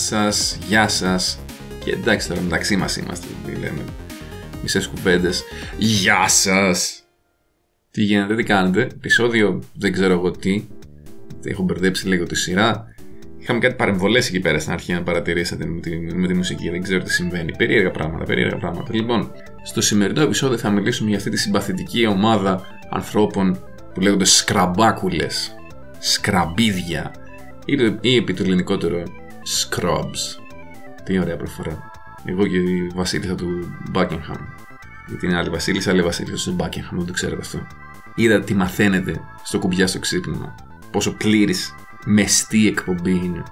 Γεια σας, γεια σας. Και εντάξει τώρα μεταξύ μας είμαστε, τι λέμε. Μισές κουβέντες. Γεια σας. Τι γίνεται, τι κάνετε; Επισόδιο δεν ξέρω εγώ τι. Έχω μπερδέψει λίγο τη σειρά. Είχαμε κάτι παρεμβολές εκεί πέρα στην αρχή, αν παρατηρήσατε με τη, με τη μουσική. Δεν ξέρω τι συμβαίνει. Περίεργα πράγματα, περίεργα πράγματα. Λοιπόν, στο σημερινό επεισόδιο θα μιλήσουμε για αυτή τη συμπαθητική ομάδα ανθρώπων που λέγονται σκραμπάκουλες, σκραμπίδια ή, ή επί το ελληνικότερο scrubs. Τι ωραία προφορά. Εγώ και η Βασίλισσα του Buckingham. Γιατί είναι άλλη Βασίλισσα, άλλη Βασίλισσα του Buckingham, δεν το ξέρετε αυτό. Είδα τι μαθαίνετε στο κουμπιά στο ξύπνημα. Πόσο πλήρης μεστή εκπομπή είναι.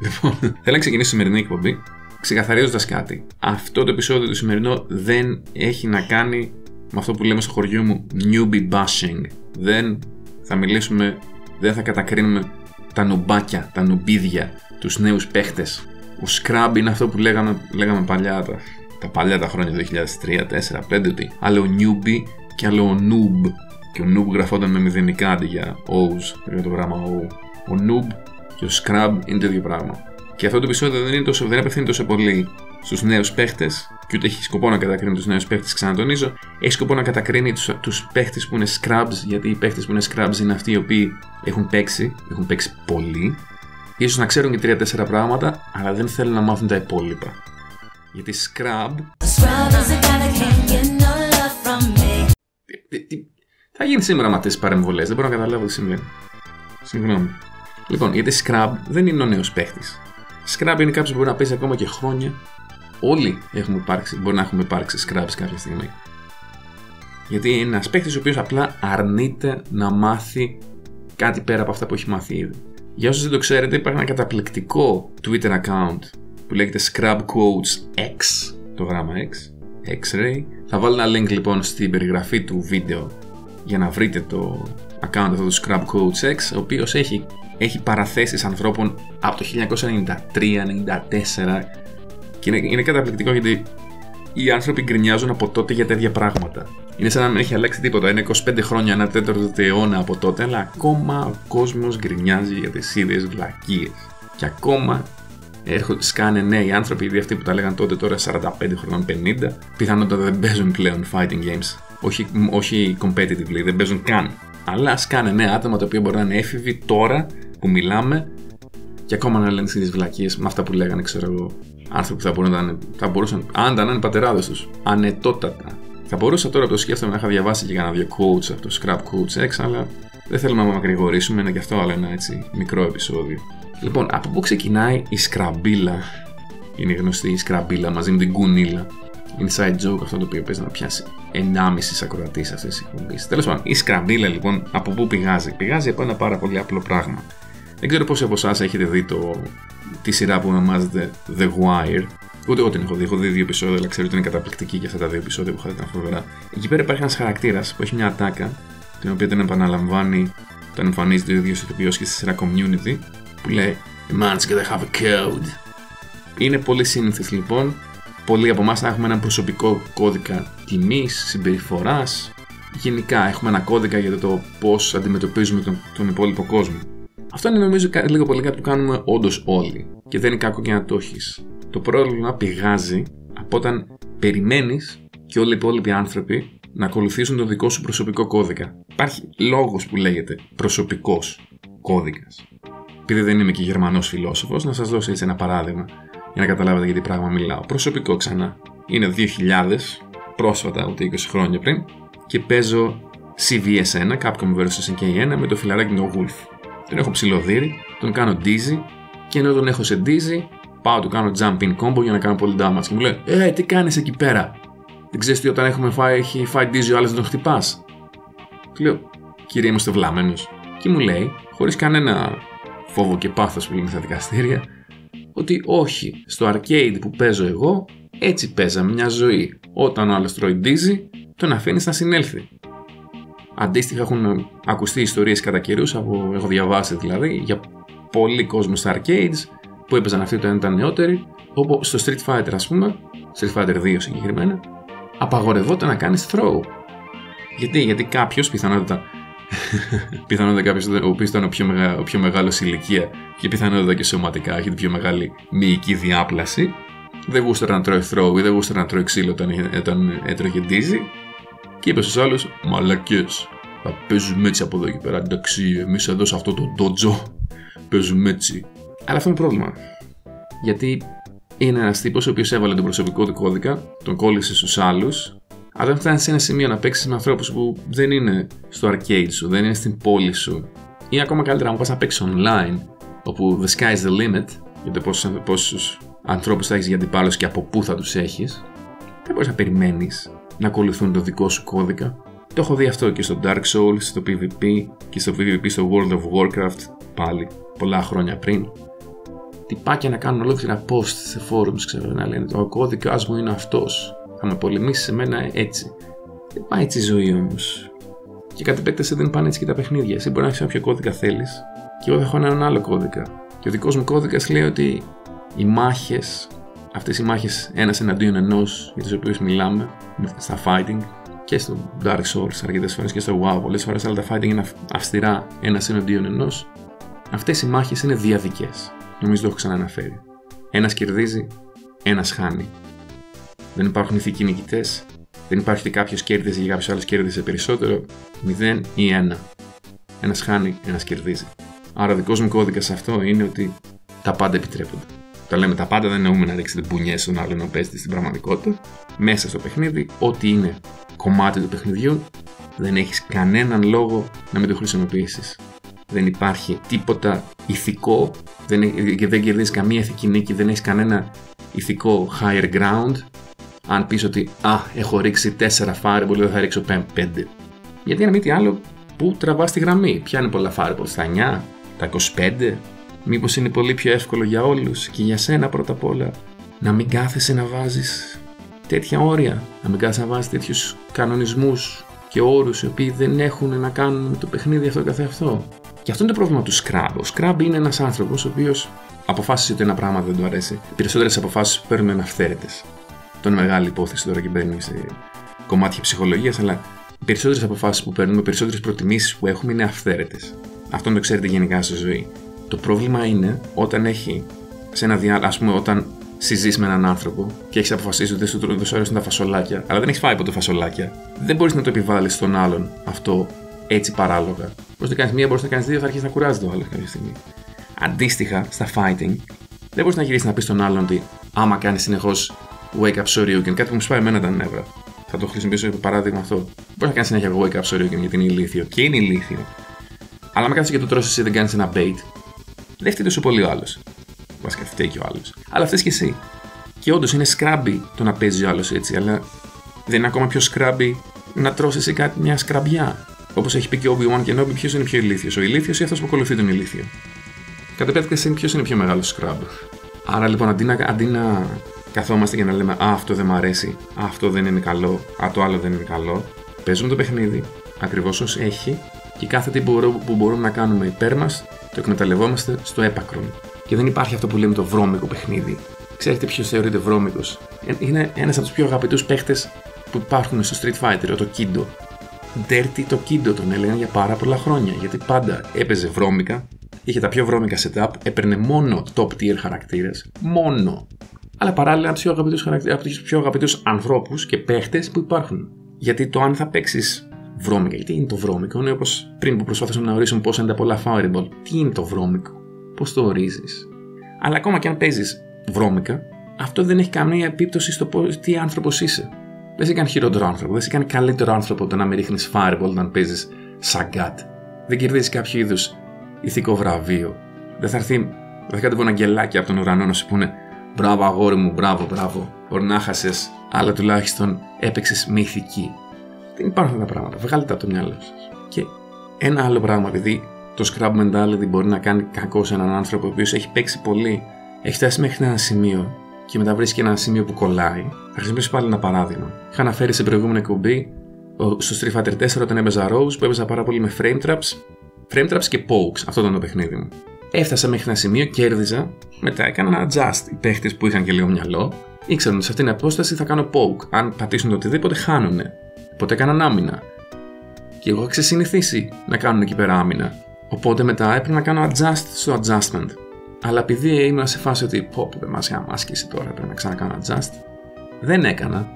Λοιπόν, θέλω να ξεκινήσω τη σημερινή εκπομπή ξεκαθαρίζοντας κάτι. Αυτό το επεισόδιο του σημερινό δεν έχει να κάνει με αυτό που λέμε στο χωριό μου newbie bashing. Δεν θα μιλήσουμε, δεν θα κατακρίνουμε τα νουμπάκια, τα νουμπίδια, τους νέους παίχτες. Ο Scrub είναι αυτό που λέγαμε, λέγαμε παλιά, τα, τα παλιά τα χρόνια 2003, 2004, 2005, ότι άλλο ο newbie και άλλο ο noob. Και ο noob γραφόταν με μηδενικά αντί για O's, για το γράμμα O. Ο noob και ο scrub είναι το ίδιο πράγμα. Και αυτό το επεισόδιο δεν, είναι τόσο, δεν απευθύνει τόσο πολύ στους νέους παίχτες, και ούτε έχει σκοπό να κατακρίνει τους νέους παίχτες, ξανατονίζω. Έχει σκοπό να κατακρίνει τους τους παίχτες που είναι scrubs, γιατί οι παίχτες που είναι scrubs είναι αυτοί οι οποίοι έχουν παίξει, έχουν παίξει πολύ, ίσως να ξέρουν και 3-4 πράγματα, αλλά δεν θέλουν να μάθουν τα υπόλοιπα. Γιατί scrub. Θα γίνει σήμερα με αυτές τις παρεμβολές, δεν μπορώ να καταλάβω τι συμβαίνει. Συγγνώμη. Λοιπόν, γιατί Scrub δεν είναι ο νέος παίχτης. Scrub είναι κάποιος που μπορεί να παίζει ακόμα και χρόνια. Όλοι έχουμε υπάρξει, μπορεί να έχουμε υπάρξει Scrubs κάποια στιγμή. Γιατί είναι ένας παίχτης ο οποίος απλά αρνείται να μάθει κάτι πέρα από αυτά που έχει μάθει ήδη. Για όσους δεν το ξέρετε, υπάρχει ένα καταπληκτικό Twitter account που λέγεται Scrub Quotes X, το γράμμα X, X-Ray. Θα βάλω ένα link λοιπόν στην περιγραφή του βίντεο για να βρείτε το account αυτό του Scrub Quotes X, ο οποίος έχει έχει παραθέσεις ανθρώπων από το 1993-94 και είναι, είναι καταπληκτικό γιατί οι άνθρωποι γκρινιάζουν από τότε για τέτοια πράγματα. Είναι σαν να μην έχει αλλάξει τίποτα. Είναι 25 χρόνια, ένα τέταρτο αιώνα από τότε, αλλά ακόμα ο κόσμος γκρινιάζει για τις ίδιες βλακίες. Και ακόμα έρχονται, σκάνε νέοι άνθρωποι, ήδη αυτοί που τα λέγαν τότε τώρα 45 χρονών, 50, πιθανότατα δεν παίζουν πλέον fighting games. Όχι, όχι competitively, δεν παίζουν καν. Αλλά σκάνε νέα άτομα τα οποία μπορεί να είναι έφηβοι τώρα που μιλάμε και ακόμα να λένε τις βλακίες με αυτά που λέγανε, ξέρω εγώ, άνθρωποι που θα, μπορούν να, θα μπορούσαν, αν ήταν πατεράδες τους, ανετότατα. Θα μπορούσα τώρα το σκέφτομαι να είχα διαβάσει και κανένα δύο quotes από το Scrap Quotes X, αλλά δεν θέλουμε να μακρηγορήσουμε, είναι και αυτό άλλο ένα έτσι μικρό επεισόδιο. Λοιπόν, από πού ξεκινάει η σκραμπίλα, είναι γνωστή η σκραμπίλα μαζί με την κουνίλα. Inside joke αυτό το οποίο παίζει να πιάσει 1,5 ακροατής αυτή τη εκπομπή. Τέλος πάντων, η σκραμπίλα λοιπόν από πού πηγάζει; Πηγάζει από ένα πάρα πολύ απλό πράγμα. Δεν ξέρω πόσοι από εσάς έχετε δει το, τη σειρά που ονομάζεται The Wire. Ούτε εγώ την έχω δει. Έχω δει δύο επεισόδια, αλλά ξέρω ότι είναι καταπληκτική και αυτά τα δύο επεισόδια που είχατε ήταν φοβερά. Εκεί πέρα υπάρχει ένας χαρακτήρας που έχει μια ατάκα, την οποία την επαναλαμβάνει όταν εμφανίζεται ο ίδιος ηθοποιός και στη σειρά Community, που λέει The man's gonna have a code. Είναι πολύ σύνηθες λοιπόν. Πολλοί από εμάς έχουμε έναν προσωπικό κώδικα τιμής, συμπεριφοράς. Γενικά έχουμε ένα κώδικα για το πώς αντιμετωπίζουμε τον, τον υπόλοιπο κόσμο. Αυτό είναι νομίζω λίγο πολύ κάτι που κάνουμε όντως όλοι. Και δεν είναι κακό και να το έχεις. Το πρόβλημα πηγάζει από όταν περιμένεις και όλοι οι υπόλοιποι άνθρωποι να ακολουθήσουν τον δικό σου προσωπικό κώδικα. Υπάρχει λόγος που λέγεται προσωπικός κώδικας. Επειδή δεν είμαι και Γερμανός φιλόσοφος, να σας δώσω έτσι ένα παράδειγμα για να καταλάβετε για τι πράγμα μιλάω. Προσωπικό ξανά. Είναι 2000, πρόσφατα, ούτε 20 χρόνια πριν, και παίζω CVS1, Capcom vs. SNK1 με το φιλαράκι του Wolf. Τον έχω ψηλοδύρει, τον κάνω dizzy και ενώ τον έχω σε dizzy, πάω του κάνω jump in combo για να κάνω πολύ damage. Και μου λέει, Ε, τι κάνεις εκεί πέρα; Δεν ξέρεις τι όταν έχουμε φάει, έχει φάει dizzy ο άλλος δεν τον χτυπάς; Του λέω, Κύριε, είμαστε βλάμενο. Και μου λέει, χωρίς κανένα φόβο και πάθος που λένε στα δικαστήρια, ότι όχι, στο arcade που παίζω εγώ, έτσι παίζαμε μια ζωή. Όταν ο άλλος τρώει dizzy, τον αφήνεις να συνέλθει. Αντίστοιχα έχουν ακουστεί ιστορίες κατά καιρούς, από, έχω διαβάσει δηλαδή, για πολλοί κόσμο στα arcades που έπαιζαν αυτοί όταν ήταν νεότεροι, όπου στο Street Fighter ας πούμε, Street Fighter 2 συγκεκριμένα, απαγορευόταν να κάνεις throw. Γιατί, γιατί κάποιος πιθανότητα πιθανότατα κάποιος ο οποίος ήταν ο πιο, μεγα, ο πιο μεγάλος ηλικία και πιθανότατα και σωματικά έχει την πιο μεγάλη μυϊκή διάπλαση. Δεν γούσταρα να τρώει θρόου ή δεν γούσταρα να τρώει ξύλο όταν, όταν έτρωγε ντίζι. Και είπε στους άλλους, Μαλακές, θα παίζουμε έτσι από εδώ και πέρα. Εντάξει, εμείς εδώ σε αυτό το ντότζο παίζουμε έτσι. Αλλά αυτό είναι πρόβλημα. Γιατί είναι ένας τύπος ο οποίος έβαλε τον προσωπικό του κώδικα, τον κόλλησε στους άλλους, αλλά δεν φτάνει σε ένα σημείο να παίξεις με ανθρώπους που δεν είναι στο arcade σου, δεν είναι στην πόλη σου, ή ακόμα καλύτερα, αν πας να παίξεις online, όπου the sky is the limit, για το πόσους ανθρώπους θα έχεις για αντιπάλωση και από πού θα τους έχεις, δεν μπορείς να περιμένεις να ακολουθούν το δικό σου κώδικα. Το έχω δει αυτό και στο Dark Souls, στο PvP και στο PvP στο World of Warcraft πάλι πολλά χρόνια πριν τυπάκια να κάνουν ολόκληρα post σε forums, ξέρω, να λένε ο κώδικας μου είναι αυτός. Θα με πολεμήσεις σε μένα έτσι. Δεν πάει έτσι η ζωή όμως. Και κατ' επέκταση δεν πάνε έτσι και τα παιχνίδια. Εσύ μπορεί να έχεις όποιο κώδικα θέλεις, και εγώ θα έχω έναν άλλο κώδικα. Και ο δικός μου κώδικας λέει ότι οι μάχες, αυτές οι μάχες ένας εναντίον ενός για τι οποίε μιλάμε, στα fighting, και στο Dark Souls αρκετές φορές και στο WoW πολλές φορές, αλλά τα fighting είναι αυστηρά ένας εναντίον ενός. Αυτές οι μάχες είναι διαδικές. Νομίζω το έχω ξανααναφέρει. Ένας κερδίζει, ένας χάνει. Δεν υπάρχουν ηθικοί νικητές. Δεν υπάρχει ότι κάποιος κέρδιζε και κάποιος άλλος κέρδιζε περισσότερο. Μηδέν ή ένα. Ένας χάνει, ένας κερδίζει. Άρα, ο δικός μου κώδικας σε αυτό είναι ότι τα πάντα επιτρέπονται. Τα λέμε τα πάντα, δεν εννοούμε να ρίξετε μπουνιές στον άλλον να παίζετε στην πραγματικότητα. Μέσα στο παιχνίδι, ό,τι είναι κομμάτι του παιχνιδιού, δεν έχεις κανέναν λόγο να μην το χρησιμοποιήσεις δεν υπάρχει τίποτα ηθικό, δεν, δεν κερδίζεις καμία ηθική νίκη, δεν έχεις κανένα ηθικό higher ground. Αν πεις ότι Α, έχω ρίξει 4 fireball, δεν θα ρίξω 5. Γιατί αν μη τι άλλο, πού τραβάς τη γραμμή. Ποια είναι πολλά fireball, στα 9, τα 25. Μήπως είναι πολύ πιο εύκολο για όλους και για σένα πρώτα απ' όλα να μην κάθεσαι να βάζεις τέτοια όρια, να μην κάθεσαι να βάζεις τέτοιους κανονισμούς και όρους οι οποίοι δεν έχουν να κάνουν με το παιχνίδι αυτό καθε αυτό. Και αυτό είναι το πρόβλημα του Scrub. Ο Scrub είναι ένας άνθρωπος ο οποίος αποφάσισε ότι ένα πράγμα δεν του αρέσει. Οι περισσότερες αποφάσεις που παίρνουν είναι αυθαίρετε. Αυτό είναι μεγάλη υπόθεση τώρα και μπαίνει σε κομμάτια ψυχολογίας, αλλά οι περισσότερες αποφάσεις που παίρνουμε, οι περισσότερες προτιμήσεις που έχουμε είναι αυθαίρετες. Αυτό το ξέρετε γενικά στη ζωή. Το πρόβλημα είναι όταν έχει σε ένα διάλογο, ας πούμε, όταν συζείς με έναν άνθρωπο και έχεις αποφασίσει ότι δεν σου αρέσουν τα φασολάκια, αλλά δεν έχεις φάει ποτέ φασολάκια, δεν μπορείς να το επιβάλλεις στον άλλον αυτό έτσι παράλογα. Μπορείς να κάνεις μία, μπορείς να κάνεις δύο, θα αρχίσεις να κουράζεις το άλλο κάποια στιγμή. Αντίστοιχα, στα fighting, δεν μπορείς να γυρίσεις να πεις στον άλλον ότι άμα κάνεις συνεχώς wake up Shoryuken, κάτι που μου σπάει εμένα τα νεύρα. Θα το χρησιμοποιήσω για παράδειγμα αυτό. Μπορείς να κάνεις συνέχεια wake up Shoryuken γιατί είναι ηλίθιο. Και είναι ηλίθιο. Αλλά με κάτσει και το τρώσει εσύ δεν κάνεις ένα bait, δεν φταίει τόσο πολύ ο άλλος. Βασικά φταίει και ο άλλος. Αλλά φταίεις και εσύ. Και όντως είναι scrubby το να παίζει ο άλλος έτσι, αλλά δεν είναι ακόμα πιο scrubby να τρώσει εσύ κάτι, μια σκραμπιά. Όπως έχει πει και ο Obi-Wan και Nobi, ποιος είναι πιο ηλίθιος, ο ηλίθιος ή αυτός που ακολουθεί τον ηλίθιο; Κατ' επέκταση, ποιος είναι πιο μεγάλος scrub. Άρα λοιπόν, αντί να, αντί να καθόμαστε και να λέμε Α, αυτό δεν μου αρέσει, Α, αυτό δεν είναι καλό, Α, το άλλο δεν είναι καλό, παίζουμε το παιχνίδι ακριβώς ως έχει και κάθε τι που μπορούμε να κάνουμε υπέρ μας το εκμεταλλευόμαστε στο έπακρον. Και δεν υπάρχει αυτό που λέμε το βρώμικο παιχνίδι. Ξέρετε ποιος θεωρείται βρώμικος; Ε, είναι ένας από τους πιο αγαπητούς παίχτες που υπάρχουν στο Street Fighter, το Kido. Dirty το Kido τον έλεγαν για πάρα πολλά χρόνια. Γιατί πάντα έπαιζε βρώμικα, είχε τα πιο βρώμικα setup, έπαιρνε μόνο top tier χαρακτήρες. Μόνο. Αλλά παράλληλα από τους πιο αγαπητούς ανθρώπους και παίχτες που υπάρχουν. Γιατί το αν θα παίξεις βρώμικα, γιατί είναι το βρώμικο, είναι όπως πριν που προσπαθήσαμε να ορίσουμε πώς είναι τα πολλά fireball. Τι είναι το βρώμικο, πώς το ορίζεις. Αλλά ακόμα και αν παίζεις βρώμικα, αυτό δεν έχει καμία επίπτωση στο τι άνθρωπος είσαι. Δεν σε κάνει χειρότερο άνθρωπο, δεν σε κάνει καλύτερο άνθρωπο το να με ρίχνεις fireball όταν παίζεις σαγκάτ. Δεν κερδίζεις κάποιο είδους ηθικό βραβείο. Δεν θα έρθει, δεν θα κατεβούν αγγελάκια από τον ουρανό να σου πούνε Μπράβο, αγόρι μου, μπράβο, μπράβο. Μπορεί να χάσες, αλλά τουλάχιστον έπαιξες με ηθική. Δεν υπάρχουν αυτά τα πράγματα. Βγάλτε τα από το μυαλό σας. Και ένα άλλο πράγμα, επειδή το scrub mentality μπορεί να κάνει κακό σε έναν άνθρωπο ο οποίος έχει παίξει πολύ, έχει φτάσει μέχρι ένα σημείο και μετά βρίσκει ένα σημείο που κολλάει. Θα χρησιμοποιήσω πάλι ένα παράδειγμα. Είχα αναφέρει σε προηγούμενη εκπομπή στο Street Fighter 4 όταν έπαιζα Rose που έπαιζα πάρα πολύ με frame traps. Frame traps και pokes, αυτό ήταν το παιχνίδι μου. Έφτασα μέχρι ένα σημείο, κέρδιζα, μετά έκανα ένα adjust. Οι παίχτες που είχαν και λίγο μυαλό ήξεραν ότι σε αυτήν την απόσταση θα κάνω poke. Αν πατήσουν το οτιδήποτε, χάνουνε. Οπότε έκαναν άμυνα. Και εγώ είχα ξεσυνηθίσει να κάνουν εκεί πέρα άμυνα. Οπότε μετά έπρεπε να κάνω adjust στο adjustment. Αλλά επειδή ήμουν σε φάση ότι πω που δεν μας άσκηση τώρα, πρέπει να ξανακάνω adjust, δεν έκανα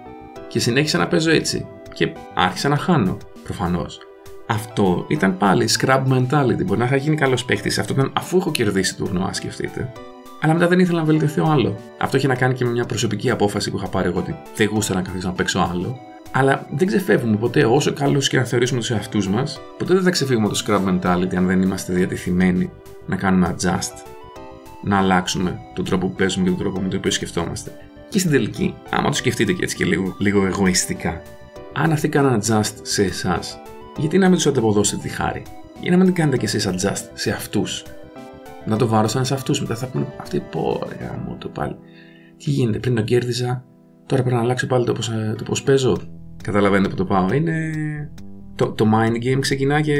και συνέχισα να παίζω έτσι. Και άρχισα να χάνω, προφανώς. Αυτό ήταν πάλι scrub mentality. Μπορεί να είχα γίνει καλός παίχτη. Αυτό ήταν αφού έχω κερδίσει τουρνουά, σκεφτείτε. Αλλά μετά δεν ήθελα να βελτιωθώ άλλο. Αυτό είχε να κάνει και με μια προσωπική απόφαση που είχα πάρει εγώ ότι δεν γούσταρα να καθίσω να παίξω άλλο. Αλλά δεν ξεφεύγουμε ποτέ, όσο καλού και να θεωρήσουμε τους εαυτούς μας, ποτέ δεν θα ξεφύγουμε το scrub mentality αν δεν είμαστε διατεθειμένοι να κάνουμε adjust. Να αλλάξουμε τον τρόπο που παίζουμε και τον τρόπο με τον οποίο σκεφτόμαστε. Και στην τελική, άμα το σκεφτείτε και έτσι και λίγο, λίγο εγωιστικά, αν αυτοί κάναν adjust σε εσάς, γιατί να μην τους ανταποδώσετε τη χάρη, για να μην την κάνετε κι εσείς adjust σε αυτούς; Να το βάρω σαν σε αυτούς, μετά θα πούνε αυτοί πόρε μου το πάλι. Τι γίνεται, πριν τον κέρδιζα, τώρα πρέπει να αλλάξω πάλι το πώς το πώς παίζω. Καταλαβαίνετε που το πάω. Είναι. Το, το mind game ξεκινά και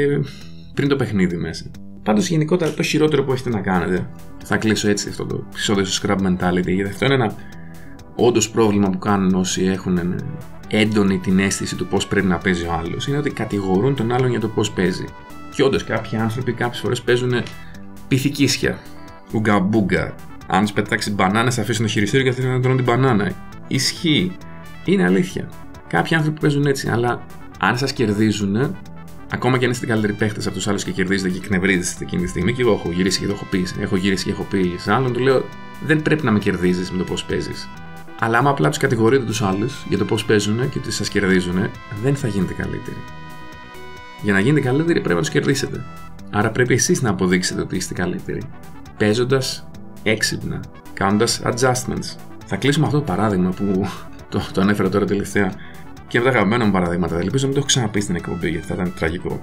πριν το παιχνίδι μέσα. Πάντως γενικότερα το χειρότερο που έχετε να κάνετε. Θα κλείσω έτσι αυτό το επεισόδιο στο Scrub Mentality, γιατί αυτό είναι ένα όντως πρόβλημα που κάνουν όσοι έχουν έντονη την αίσθηση του πώς πρέπει να παίζει ο άλλος. Είναι ότι κατηγορούν τον άλλον για το πώς παίζει. Και όντως κάποιοι άνθρωποι κάποιες φορές παίζουν πυθικίσια. Ουγκα-μπούγκα. Αν τους πετάξει μπανάνε, θα αφήσουν το χειριστήριο και θα να τρώνε την μπανάνα. Ισχύει. Είναι αλήθεια. Κάποιοι άνθρωποι παίζουν έτσι, αλλά αν σας κερδίζουν, ακόμα και αν είστε καλύτεροι παίχτες από τους άλλους και κερδίζετε και εκνευρίζεστε εκείνη τη στιγμή, και εγώ έχω γυρίσει και το έχω πει, έχω γυρίσει και έχω πει σε άλλον, του λέω δεν πρέπει να με κερδίζεις με το πώς παίζεις. Αλλά άμα απλά τους κατηγορείτε τους άλλους για το πώς παίζουν και ότι σας κερδίζουν, δεν θα γίνετε καλύτεροι. Για να γίνετε καλύτεροι πρέπει να τους κερδίσετε. Άρα πρέπει εσείς να αποδείξετε ότι είστε καλύτεροι. Παίζοντας έξυπνα, κάνοντας adjustments. Θα κλείσουμε αυτό το παράδειγμα που το, το ανέφερα τώρα τελευταία και από τα αγαπημένα μου παραδείγματα. Ελπίζω να μην το έχω ξαναπεί στην εκπομπή γιατί θα ήταν τραγικό.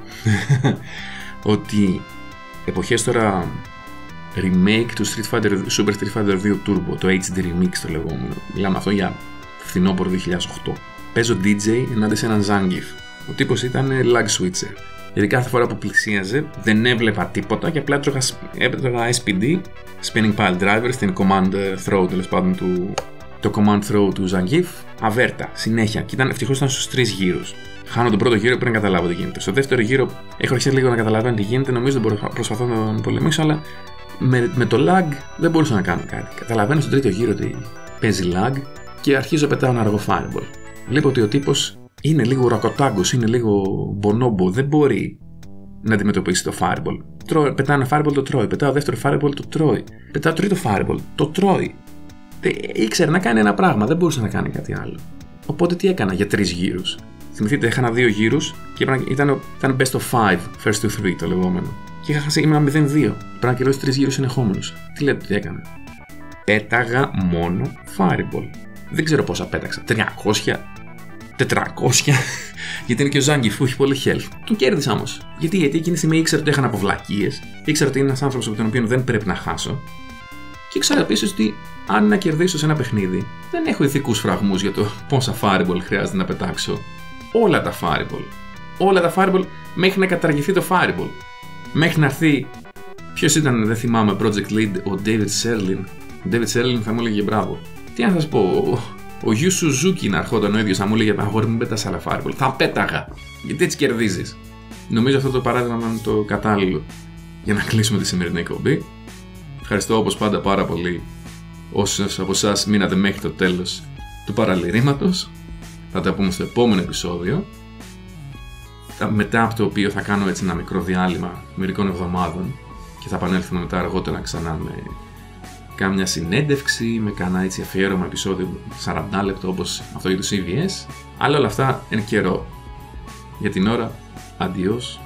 ότι εποχές τώρα remake του Street Fighter, Super Street Fighter 2 Turbo, το HD Remix το λεγόμενο. Μιλάμε αυτό για φθινόπωρο 2008. Παίζω DJ ενάντια σε έναν Zangief. Ο τύπος ήταν lag switcher. Γιατί κάθε φορά που πλησίαζε δεν έβλεπα τίποτα και απλά έτρωγα SPD, spinning pile driver, στην command throw τέλος πάντων του. Το command throw του Zangief, αβέρτα, συνέχεια. Και ήταν, ευτυχώς ήταν στους τρεις γύρους. Χάνω τον πρώτο γύρο πριν καταλάβω τι γίνεται. Στο δεύτερο γύρο έχω αρχίσει λίγο να καταλαβαίνω τι γίνεται. Νομίζω δεν προσπαθώ να τον πολεμήσω, αλλά με, με το lag δεν μπορούσα να κάνω κάτι. Καταλαβαίνω στον τρίτο γύρο ότι παίζει lag και αρχίζω πετάω ένα αργό fireball. Βλέπω ότι ο τύπος είναι λίγο ρακοτάγκος, είναι λίγο μπονόμπο, δεν μπορεί να αντιμετωπίσει το fireball. Τρώει, πετά ένα fireball, το τρώει. Πετάω δεύτερο fireball, το τρώει. Πετάω τρίτο fireball, το τρώει. Ήξερε να κάνει ένα πράγμα, δεν μπορούσε να κάνει κάτι άλλο. Οπότε τι έκανα για τρεις γύρους. Θυμηθείτε, έχανα δύο γύρους και ήταν, ήταν best of five, first to three το λεγόμενο και είχα χάσει, ήμουν 0-2. Πρέπει να κερδίσω τρεις γύρους συνεχόμενου. Τι λέτε τι έκανα; Πέταγα μόνο Fireball. Δεν ξέρω πόσα πέταξα. 300, 400. γιατί είναι και ο Ζάγκη που έχει πολύ health. Τον κέρδισα όμως. Γιατί, γιατί εκείνη τη στιγμή ήξερα ότι είχαν αποβλακίες, ήξερα ότι είναι ένας άνθρωπος από τον οποίο δεν πρέπει να χάσω. Και ήξερα επίσης ότι αν να κερδίσω σε ένα παιχνίδι, δεν έχω ηθικούς φραγμούς για το πόσα Fireball χρειάζεται να πετάξω. Όλα τα Fireball. Όλα τα Fireball μέχρι να καταργηθεί το Fireball. Μέχρι να έρθει. Ποιος ήταν, δεν θυμάμαι, project lead, ο David Serlin. Ο David Serlin θα μου έλεγε μπράβο. Τι να σας πω, ο Yu Suzuki να ερχόταν ο ίδιος να μου έλεγε Αγόρι μου πέτα άλλα fireball. Θα πέταγα. Γιατί έτσι κερδίζεις. Νομίζω αυτό το παράδειγμα είναι το κατάλληλο για να κλείσουμε τη σημερινή εκπομπή. Ευχαριστώ όπως πάντα πάρα πολύ όσους από εσάς μείνατε μέχρι το τέλος του παραλυρήματος. Θα τα πούμε στο επόμενο επεισόδιο μετά από το οποίο θα κάνω έτσι ένα μικρό διάλειμμα μερικών εβδομάδων και θα επανέλθουμε μετά αργότερα ξανά με κάμια συνέντευξη, με κάνα έτσι αφιέρωμα επεισόδιο 40 λεπτό όπως αυτό για το CVS αλλά όλα αυτά είναι καιρό. Για την ώρα, αντιός